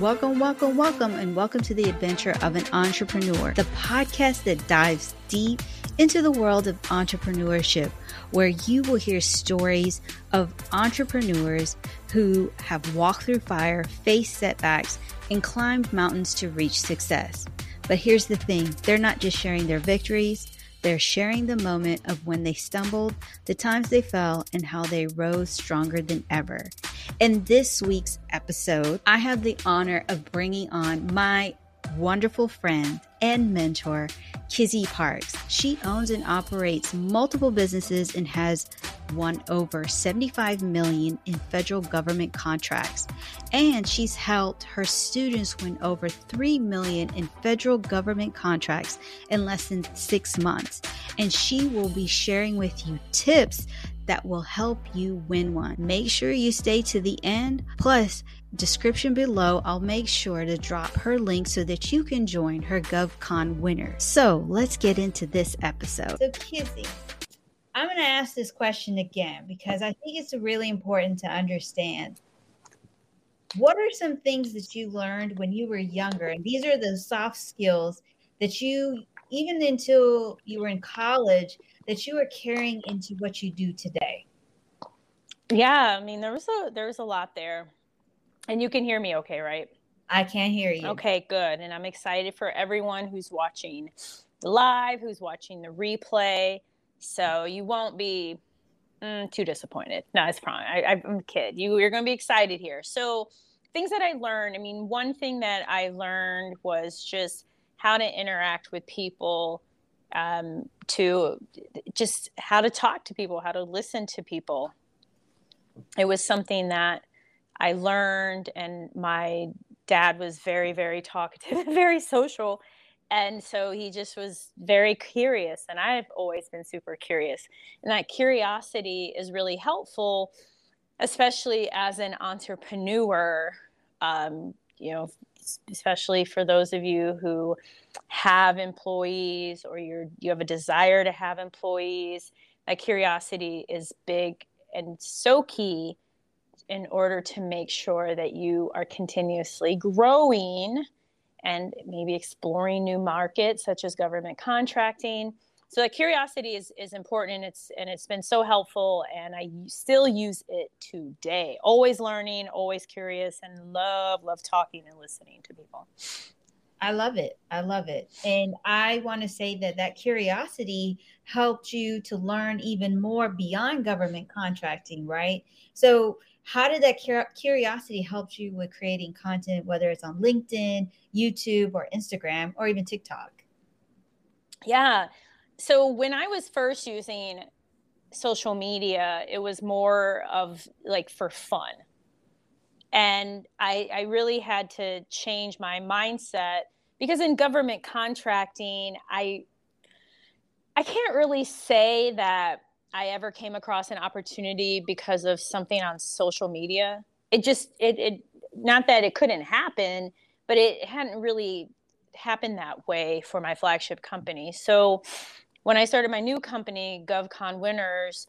Welcome, welcome, welcome, and welcome to the adventure of an entrepreneur, the podcast that dives deep into the world of entrepreneurship, where you will hear stories of entrepreneurs who have walked through fire, faced setbacks, and climbed mountains to reach success. But here's the thing they're not just sharing their victories, they're sharing the moment of when they stumbled, the times they fell, and how they rose stronger than ever. In this week's episode, I have the honor of bringing on my wonderful friend and mentor, Kizzy Parks. She owns and operates multiple businesses and has won over 75 million in federal government contracts. And she's helped her students win over 3 million in federal government contracts in less than 6 months. And she will be sharing with you tips that will help you win one. Make sure you stay to the end. Plus, description below, I'll make sure to drop her link so that you can join her GovCon winner. So let's get into this episode. So, Kizzy, I'm going to ask this question again because I think it's really important to understand. What are some things that you learned when you were younger? And these are the soft skills that you, even until you were in college, that you are carrying into what you do today? Yeah, I mean there was a there was a lot there. And you can hear me okay, right? I can hear you. Okay, good. And I'm excited for everyone who's watching live, who's watching the replay. So you won't be mm, too disappointed. No, it's fine. I, I'm a kid. You, you're going to be excited here. So things that I learned. I mean, one thing that I learned was just how to interact with people um, to just how to talk to people, how to listen to people. It was something that I learned, and my dad was very, very talkative, very social. And so he just was very curious, and I've always been super curious. And that curiosity is really helpful, especially as an entrepreneur. Um, you know, especially for those of you who have employees or you're you have a desire to have employees that curiosity is big and so key in order to make sure that you are continuously growing and maybe exploring new markets such as government contracting so that curiosity is, is important and it's and it's been so helpful and i still use it today. Always learning always curious and love love talking and listening to people. I love it. I love it. And i want to say that that curiosity helped you to learn even more beyond government contracting right? So how did that curiosity help you with creating content whether it's on linkedin youtube or instagram or even tiktok? Yeah so when I was first using social media, it was more of like for fun. And I, I really had to change my mindset because in government contracting, I I can't really say that I ever came across an opportunity because of something on social media. It just it, it not that it couldn't happen, but it hadn't really happened that way for my flagship company. So when I started my new company, GovCon Winners,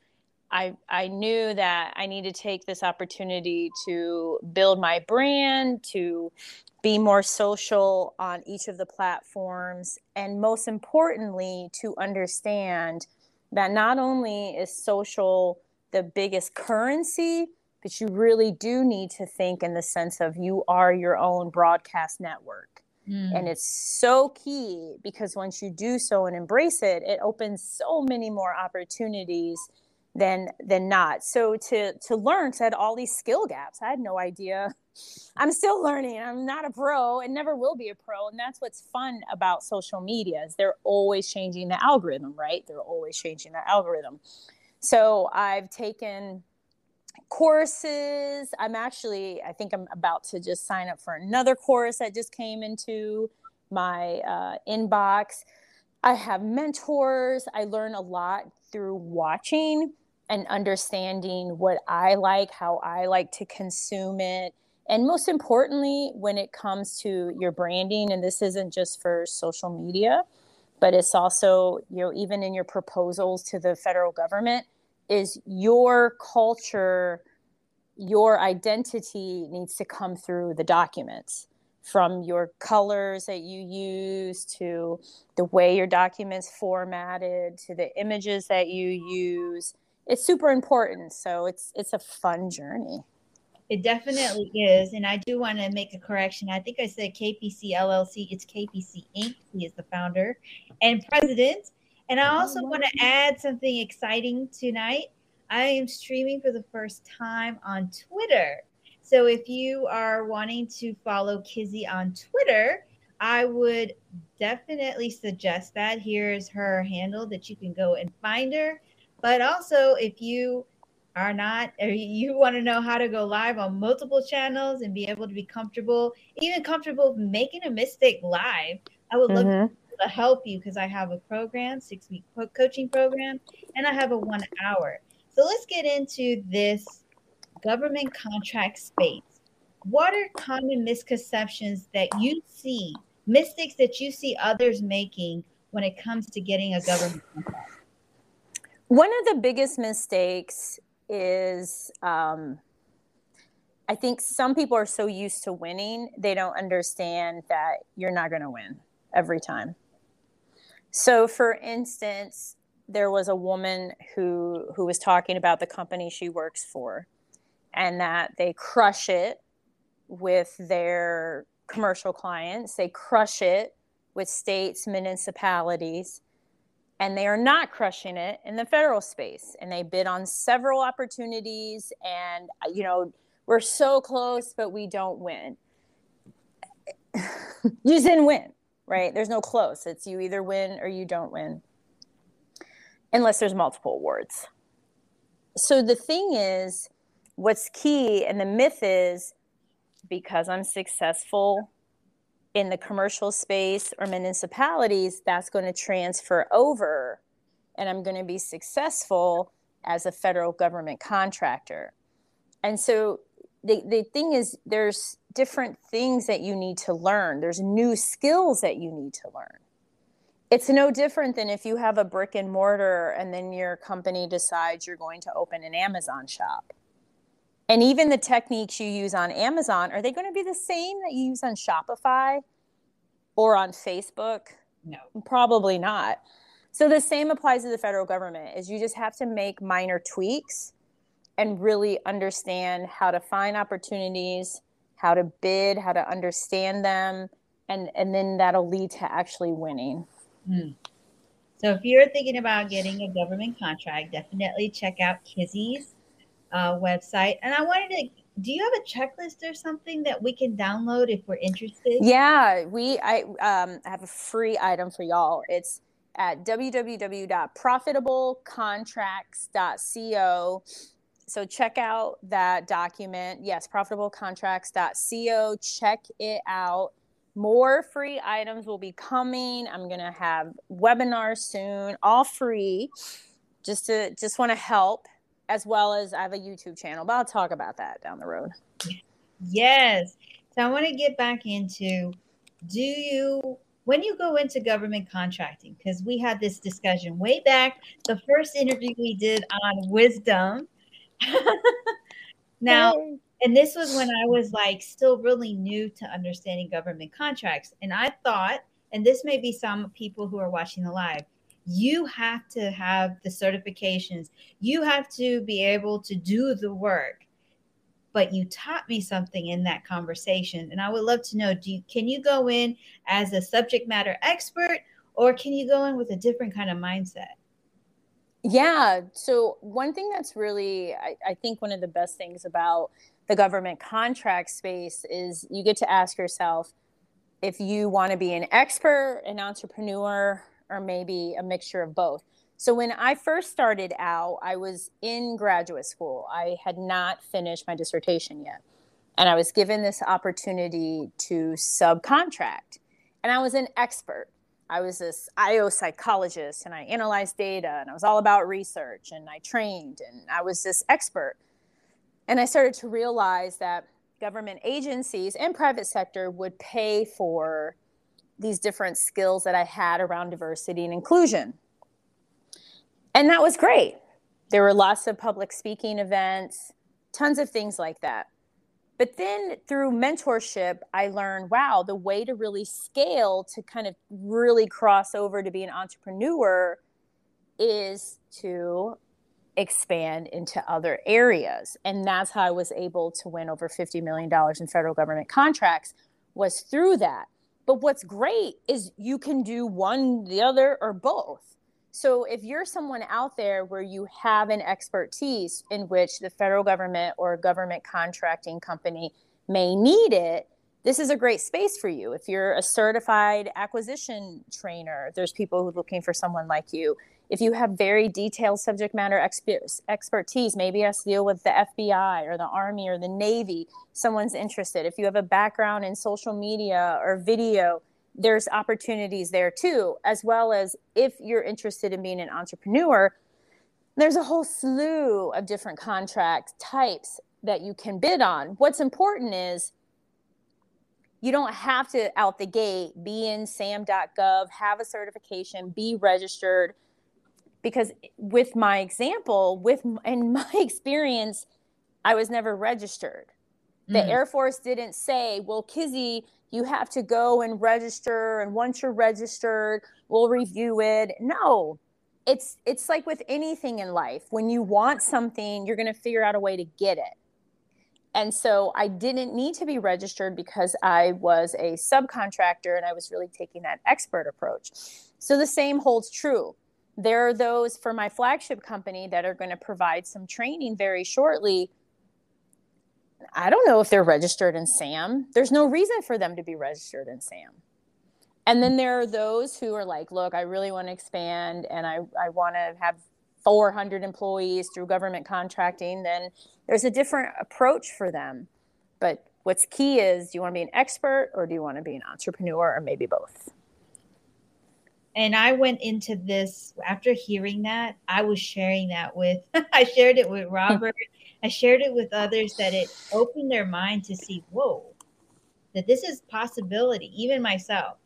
I, I knew that I need to take this opportunity to build my brand, to be more social on each of the platforms, and most importantly, to understand that not only is social the biggest currency, but you really do need to think in the sense of you are your own broadcast network. Mm. And it's so key because once you do so and embrace it, it opens so many more opportunities than than not. So to to learn, to had all these skill gaps. I had no idea. I'm still learning. I'm not a pro and never will be a pro. And that's what's fun about social media is they're always changing the algorithm, right? They're always changing the algorithm. So I've taken courses. I'm actually, I think I'm about to just sign up for another course that just came into my uh, inbox. I have mentors. I learn a lot through watching and understanding what I like, how I like to consume it. And most importantly, when it comes to your branding, and this isn't just for social media, but it's also, you know, even in your proposals to the federal government, is your culture your identity needs to come through the documents from your colors that you use to the way your documents formatted to the images that you use. It's super important. So it's it's a fun journey. It definitely is. And i do want to make a correction. I think i said kpc llc it's kpc inc. He is the founder and president and i also want to add something exciting tonight i am streaming for the first time on twitter so if you are wanting to follow Kizzy on Twitter, I would definitely suggest that. Here's her handle that you can go and find her. But also, if you are not, or you want to know how to go live on multiple channels and be able to be comfortable, even comfortable making a mistake live, I would love mm-hmm. To help you because I have a program, six week coaching program, and I have a one hour. So let's get into this government contract space, what are common misconceptions that you see, mistakes that you see others making when it comes to getting a government contract? One of the biggest mistakes is um, I think some people are so used to winning, they don't understand that you're not going to win every time. So, for instance, there was a woman who who was talking about the company she works for and that they crush it with their commercial clients, they crush it with states, municipalities, and they are not crushing it in the federal space. And they bid on several opportunities, and you know, we're so close, but we don't win. you didn't win, right? There's no close. It's you either win or you don't win, unless there's multiple awards. So the thing is, what's key and the myth is because I'm successful in the commercial space or municipalities, that's going to transfer over and I'm going to be successful as a federal government contractor. And so the, the thing is, there's different things that you need to learn, there's new skills that you need to learn. It's no different than if you have a brick and mortar and then your company decides you're going to open an Amazon shop and even the techniques you use on Amazon, are they going to be the same that you use on Shopify or on Facebook? No. Probably not. So the same applies to the federal government is you just have to make minor tweaks and really understand how to find opportunities, how to bid, how to understand them, and and then that'll lead to actually winning. Hmm. So if you're thinking about getting a government contract, definitely check out Kizzy's uh, website. And I wanted to do you have a checklist or something that we can download if we're interested? Yeah, we I um, have a free item for y'all. It's at www.profitablecontracts.co. So check out that document. Yes, profitablecontracts.co. Check it out. More free items will be coming. I'm going to have webinars soon, all free. Just to just want to help as well as I have a YouTube channel, but I'll talk about that down the road. Yes. So I want to get back into do you when you go into government contracting because we had this discussion way back the first interview we did on wisdom now and this was when i was like still really new to understanding government contracts and i thought and this may be some people who are watching the live you have to have the certifications. You have to be able to do the work. But you taught me something in that conversation and i would love to know do you can you go in as a subject matter expert or can you go in with a different kind of mindset yeah so one thing that's really I, I think one of the best things about the government contract space is you get to ask yourself if you want to be an expert an entrepreneur or maybe a mixture of both. So when I first started out, I was in graduate school. I had not finished my dissertation yet. And I was given this opportunity to subcontract. And I was an expert. I was this IO psychologist and I analyzed data and I was all about research and I trained and I was this expert. And I started to realize that government agencies and private sector would pay for these different skills that I had around diversity and inclusion. And that was great. There were lots of public speaking events, tons of things like that. But then through mentorship, I learned wow, the way to really scale to kind of really cross over to be an entrepreneur is to expand into other areas. And that's how I was able to win over $50 million in federal government contracts was through that. But what's great is you can do one, the other, or both. So if you're someone out there where you have an expertise in which the federal government or government contracting company may need it, this is a great space for you. If you're a certified acquisition trainer, there's people who are looking for someone like you. If you have very detailed subject matter expertise, maybe us deal with the FBI or the Army or the Navy, someone's interested. If you have a background in social media or video, there's opportunities there too, as well as if you're interested in being an entrepreneur, there's a whole slew of different contract types that you can bid on. What's important is you don't have to out the gate be in sam.gov, have a certification, be registered. Because with my example, with in my experience, I was never registered. The mm. Air Force didn't say, well, Kizzy, you have to go and register and once you're registered we'll review it. No it's it's like with anything in life when you want something you're going to figure out a way to get it. And so i didn't need to be registered because i was a subcontractor and i was really taking that expert approach. So the same holds true. There are those for my flagship company that are going to provide some training very shortly I don't know if they're registered in SAM. There's no reason for them to be registered in SAM. And then there are those who are like, look, I really want to expand and I, I want to have 400 employees through government contracting. Then there's a different approach for them. But what's key is do you want to be an expert or do you want to be an entrepreneur or maybe both? And I went into this after hearing that, I was sharing that with, I shared it with Robert I shared it with others that it opened their mind to see, whoa, that this is possibility, even myself.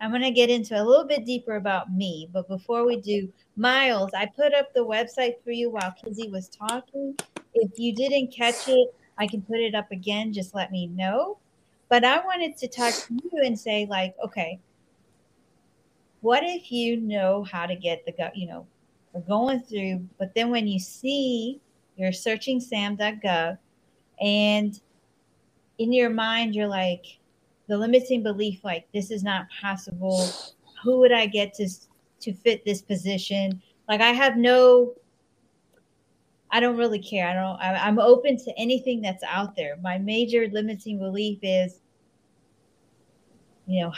I'm going to get into a little bit deeper about me, but before we do, Miles, I put up the website for you while Kizzy was talking. If you didn't catch it, I can put it up again. Just let me know. But I wanted to talk to you and say, like, okay, what if you know how to get the, you know, we're going through, but then when you see you're searching sam.gov and in your mind you're like the limiting belief like this is not possible. Who would i get to to fit this position? Like i have no i don't really care. I don't I, i'm open to anything that's out there. My major limiting belief is you know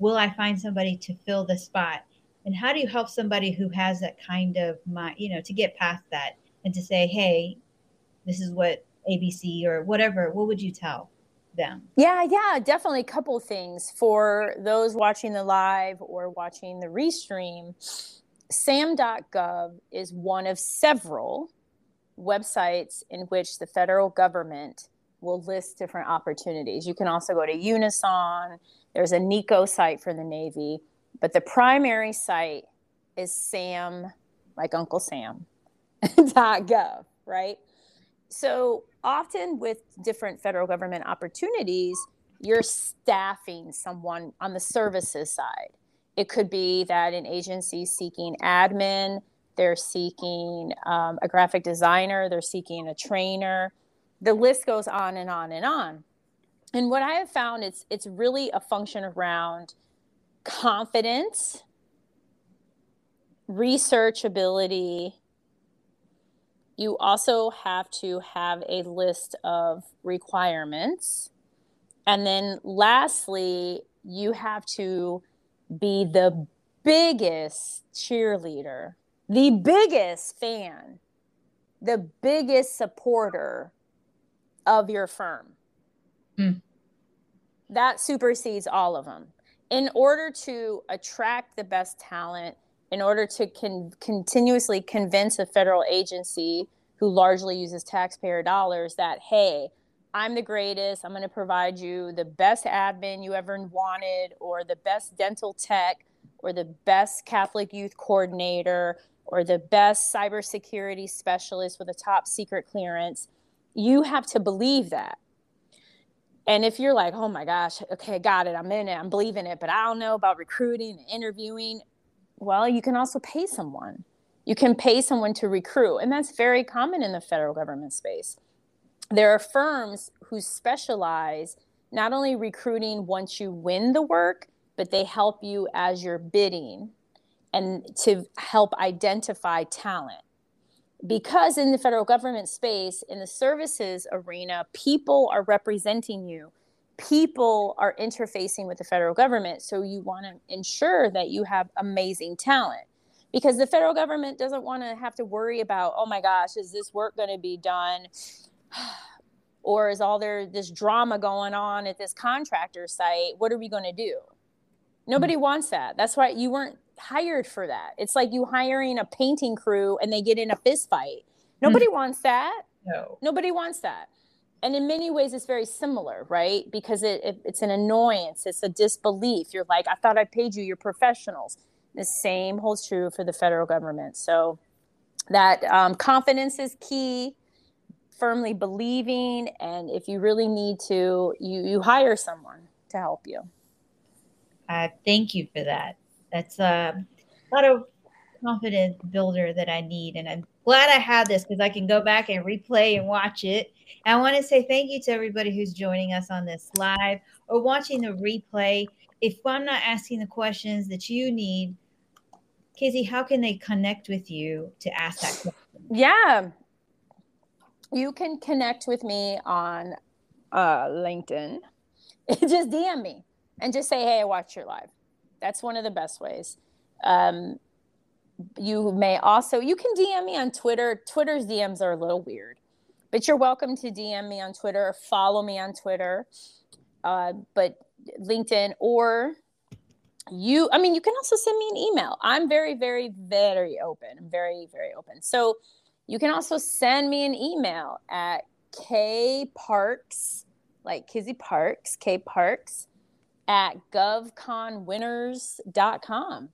will i find somebody to fill the spot and how do you help somebody who has that kind of mind you know to get past that and to say, hey, this is what ABC or whatever, what would you tell them? Yeah, yeah, definitely a couple things for those watching the live or watching the restream. SAM.gov is one of several websites in which the federal government will list different opportunities. You can also go to Unison, there's a NECO site for the Navy, but the primary site is SAM, like Uncle Sam, dot gov, right? So often with different federal government opportunities, you're staffing someone on the services side. It could be that an agency seeking admin, they're seeking um, a graphic designer, they're seeking a trainer. The list goes on and on and on. And what I have found it's it's really a function around confidence, research ability, you also have to have a list of requirements. And then lastly, you have to be the biggest cheerleader, the biggest fan, the biggest supporter of your firm. Mm. That supersedes all of them. In order to attract the best talent, in order to con- continuously convince a federal agency who largely uses taxpayer dollars that, hey, I'm the greatest. I'm going to provide you the best admin you ever wanted, or the best dental tech, or the best Catholic youth coordinator, or the best cybersecurity specialist with a top secret clearance. You have to believe that. And if you're like, oh my gosh, okay, got it, I'm in it, I'm believing it, but I don't know about recruiting and interviewing, well, you can also pay someone. You can pay someone to recruit, and that's very common in the federal government space. There are firms who specialize not only recruiting once you win the work, but they help you as you're bidding and to help identify talent because in the federal government space in the services arena people are representing you. People are interfacing with the federal government. So you want to ensure that you have amazing talent. Because the federal government doesn't want to have to worry about oh my gosh is this work going to be done? Or is all there this drama going on at this contractor site? What are we going to do? Nobody mm-hmm. wants that. That's why you weren't hired for that. It's like you hiring a painting crew and they get in a fist fight. Nobody mm-hmm. wants that. No. Nobody wants that. And in many ways, it's very similar, right? Because it, it, it's an annoyance, it's a disbelief. You're like, I thought I paid you, you're professionals. The same holds true for the federal government. So that um, confidence is key firmly believing and if you really need to you you hire someone to help you uh, thank you for that that's a lot of confidence builder that I need. And I'm glad I have this because I can go back and replay and watch it. And I want to say thank you to everybody who's joining us on this live or watching the replay. If I'm not asking the questions that you need, Kizzy, how can they connect with you to ask that question? Yeah. You can connect with me on uh, LinkedIn. just DM me and just say, hey, I watched your live. That's one of the best ways. Um, you may also you can DM me on Twitter. Twitter's DMs are a little weird, but you're welcome to DM me on Twitter or follow me on Twitter. Uh, but LinkedIn or you i mean you can also send me an email i'm very very very open i'm very very open so you can also send me an email at k parks like kizzy parks k parks at govconwinners.com.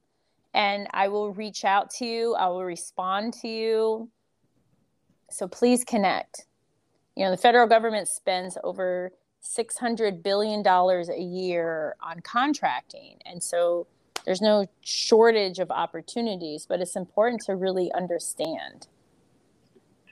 And I will reach out to you, I will respond to you. So please connect. You know, the federal government spends over $600 billion a year on contracting. And so there's no shortage of opportunities, but it's important to really understand.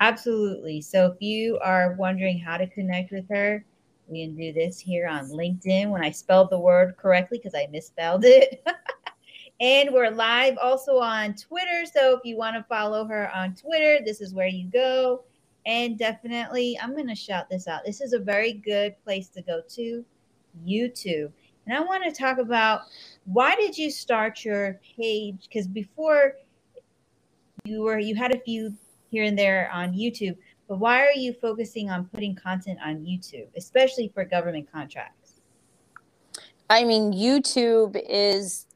Absolutely. So if you are wondering how to connect with her, we can do this here on LinkedIn when I spelled the word correctly because I misspelled it. and we're live also on Twitter. So if you want to follow her on Twitter, this is where you go. And definitely, I'm going to shout this out. This is a very good place to go to YouTube. And I want to talk about why did you start your page? Because before you were, you had a few here and there on YouTube but why are you focusing on putting content on YouTube, especially for government contracts? I mean, YouTube is,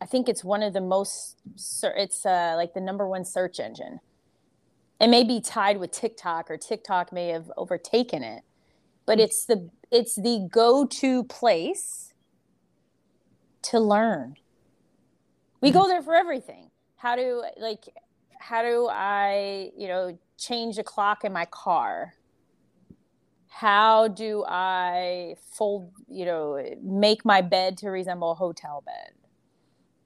I think it's one of the most, it's uh, like the number one search engine. It may be tied with TikTok, or TikTok may have overtaken it, but it's the it's the go-to place to learn. We go there for everything. How do like how do I, you know, change a clock in my car? How do I fold, you know, make my bed to resemble a hotel bed?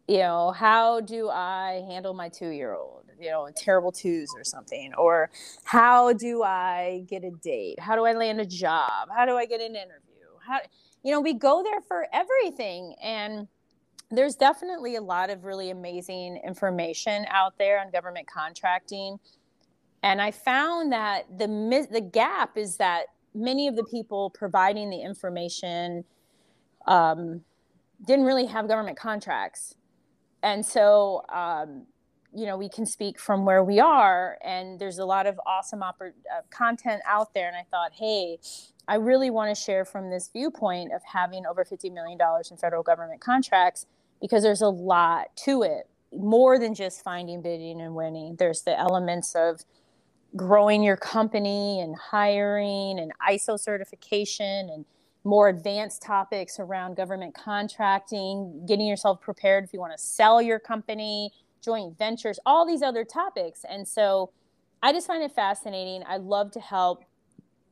You know, how do I handle my two year old, you know, terrible twos or something? Or how do I get a date? How do I land a job? How do I get an interview? How, you know, we go there for everything. And, there's definitely a lot of really amazing information out there on government contracting and I found that the the gap is that many of the people providing the information um, didn't really have government contracts, and so um, you know we can speak from where we are, and there's a lot of awesome oppor- uh, content out there. And I thought, hey, I really want to share from this viewpoint of having over fifty million dollars in federal government contracts because there's a lot to it, more than just finding, bidding, and winning. There's the elements of growing your company and hiring and ISO certification and more advanced topics around government contracting, getting yourself prepared if you want to sell your company, joint ventures, all these other topics. And so I just find it fascinating. I love to help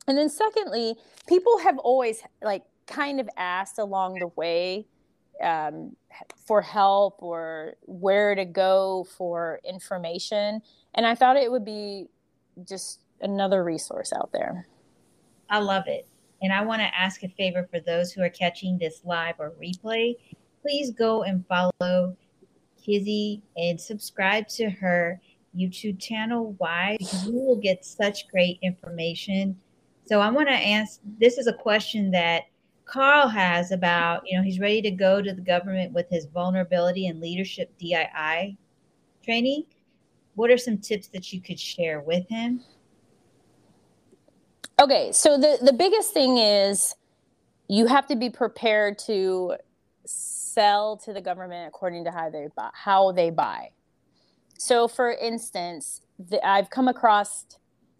And then secondly, people have always like kind of asked along the way um, for help or where to go for information. And I thought it would be just another resource out there. I love it. And I want to ask a favor for those who are catching this live or replay. Please go and follow Kizzy and subscribe to her YouTube channel. Why? You will get such great information. So I want to ask this is a question that Carl has about, you know, he's ready to go to the government with his vulnerability and leadership DEI training. What are some tips that you could share with him? Okay, so the the biggest thing is you have to be prepared to sell to the government according to how they buy, how they buy. So, for instance, the, I've come across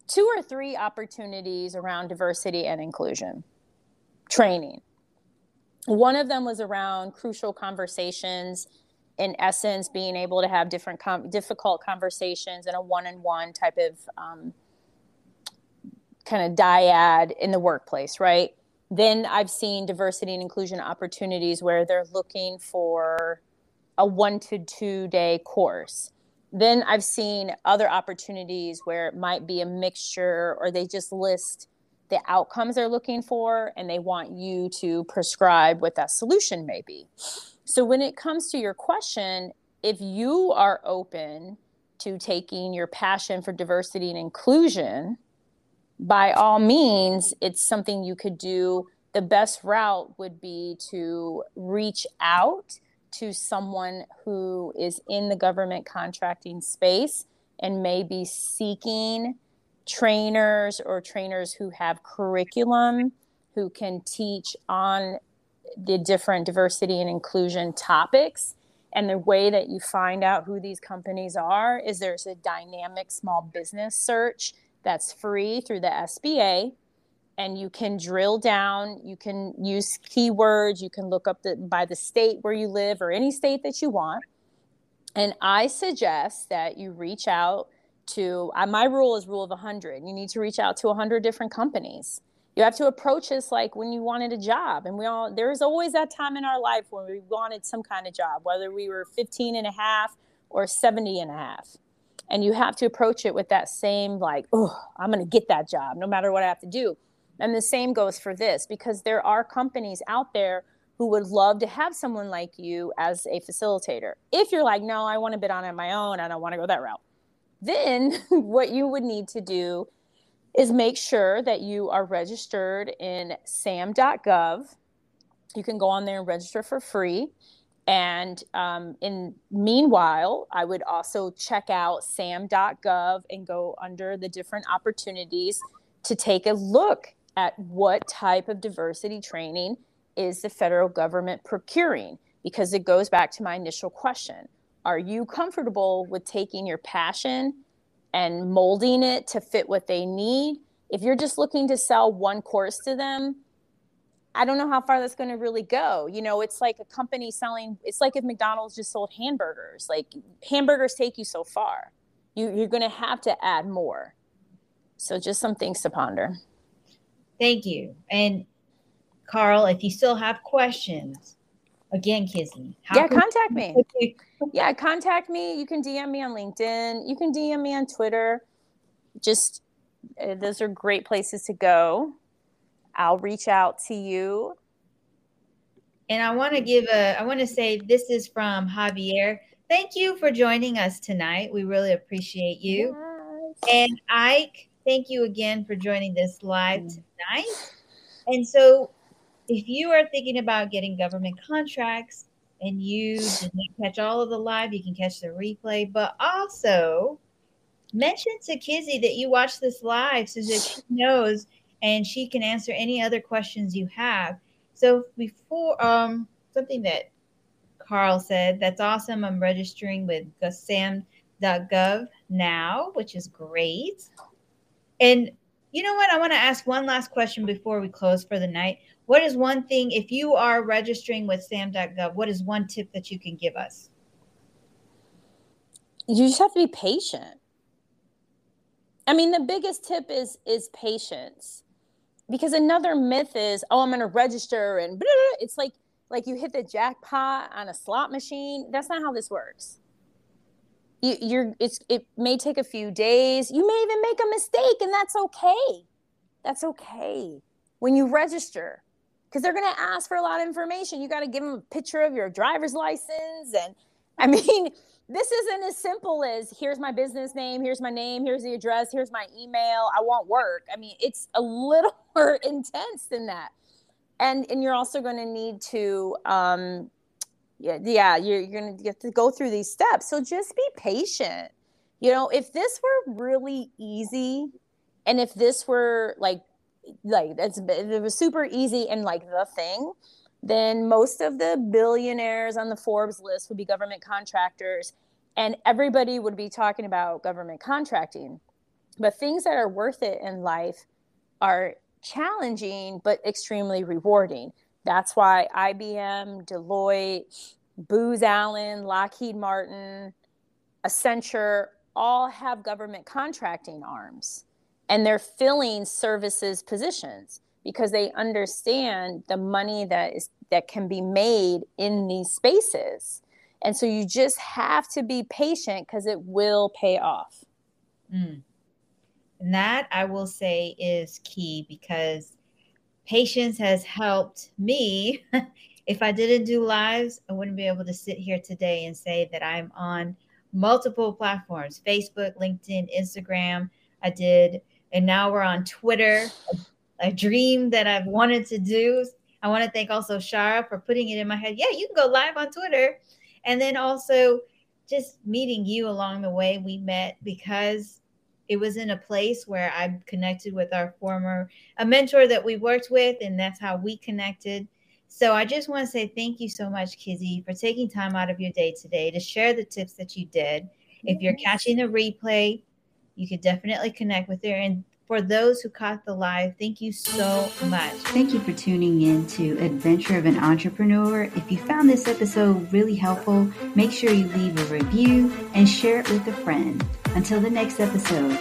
two or three opportunities around diversity and inclusion training. One of them was around crucial conversations. In essence, being able to have different com- difficult conversations in a one-on-one type of um, kind of dyad in the workplace, right? Then I've seen diversity and inclusion opportunities where they're looking for a one to two day course. Then I've seen other opportunities where it might be a mixture or they just list the outcomes they're looking for and they want you to prescribe what that solution may be. So when it comes to your question, if you are open to taking your passion for diversity and inclusion by all means, it's something you could do. The best route would be to reach out to someone who is in the government contracting space and may be seeking trainers or trainers who have curriculum who can teach on the different diversity and inclusion topics. And the way that you find out who these companies are is there's a dynamic small business search that's free through the SBA. And you can drill down, you can use keywords, you can look up the, by the state where you live or any state that you want. And I suggest that you reach out to, uh, my rule is rule of 100. You need to reach out to 100 different companies. You have to approach this like when you wanted a job. And we all, there's always that time in our life when we wanted some kind of job, whether we were 15 and a half or 70 and a half. And you have to approach it with that same like oh i'm going to get that job no matter what i have to do. And the same goes for this because there are companies out there who would love to have someone like you as a facilitator. If you're like no i want to bid on it my own and i don't want to go that route. Then what you would need to do is make sure that you are registered in sam.gov you can go on there and register for free. And um, in meanwhile, I would also check out sam.gov and go under the different opportunities to take a look at what type of diversity training is the federal government procuring. Because it goes back to my initial question. Are you comfortable with taking your passion and molding it to fit what they need? If you're just looking to sell one course to them, I don't know how far that's going to really go. You know, it's like a company selling, it's like if McDonald's just sold hamburgers. Like hamburgers take you so far. You, you're going to have to add more. So just some things to ponder. Thank you. And Carl, if you still have questions, again, Kizzy. Yeah, contact me. yeah, contact me. You can DM me on LinkedIn. You can DM me on Twitter. Just uh, those are great places to go. I'll reach out to you. And I want to give a, I want to say this is from Javier. Thank you for joining us tonight. We really appreciate you. Yes. And Ike, thank you again for joining this live mm. tonight. And so, if you are thinking about getting government contracts and you didn't catch all of the live, you can catch the replay. But also, mention to Kizzy that you watched this live so that she knows and she can answer any other questions you have. So before um something that Carl said, that's awesome. I'm registering with sam.gov now, which is great. And you know what? I want to ask one last question before we close for the night. What is one thing, if you are registering with sam.gov, what is one tip that you can give us? You just have to be patient. I mean, the biggest tip is is patience because another myth is, oh, I'm going to register and blah, blah. it's like like you hit the jackpot on a slot machine. That's not how this works. You, you're it's it may take a few days. You may even make a mistake, and that's okay. That's okay when you register because they're going to ask for a lot of information. You got to give them a picture of your driver's license. And I mean, this isn't as simple as here's my business name, here's my name, here's the address, here's my email. I want work. I mean, it's a little more intense than that. And, and you're also going to need to, um, yeah, yeah, you're, you're going to get to go through these steps. So just be patient. You know, if this were really easy and if this were like like it's it was super easy and like the thing then most of the billionaires on the Forbes list would be government contractors and everybody would be talking about government contracting. But things that are worth it in life are challenging but extremely rewarding. That's why IBM, Deloitte, Booz Allen, Lockheed Martin, Accenture all have government contracting arms and they're filling services positions because they understand the money that is that can be made in these spaces. And so you just have to be patient because it will pay off. Mm. and that i will say is key because patience has helped me. If i didn't do lives i wouldn't be able to sit here today and say that i'm on multiple platforms facebook linkedin instagram. I did and now we're on Twitter. A, dream that I've wanted to do. I want to thank also Shara for putting it in my head. Yeah, you can go live on Twitter. And then also just meeting you along the way. We met because it was in a place where I connected with our former a mentor that we worked with, and that's how we connected. So I just want to say thank you so much, Kizzy, for taking time out of your day today to share the tips that you did. If you're catching the replay, you could definitely connect with her. And for those who caught the live, thank you so much. Thank you for tuning in to Adventure of an Entrepreneur. If you found this episode really helpful, make sure you leave a review and share it with a friend. Until the next episode,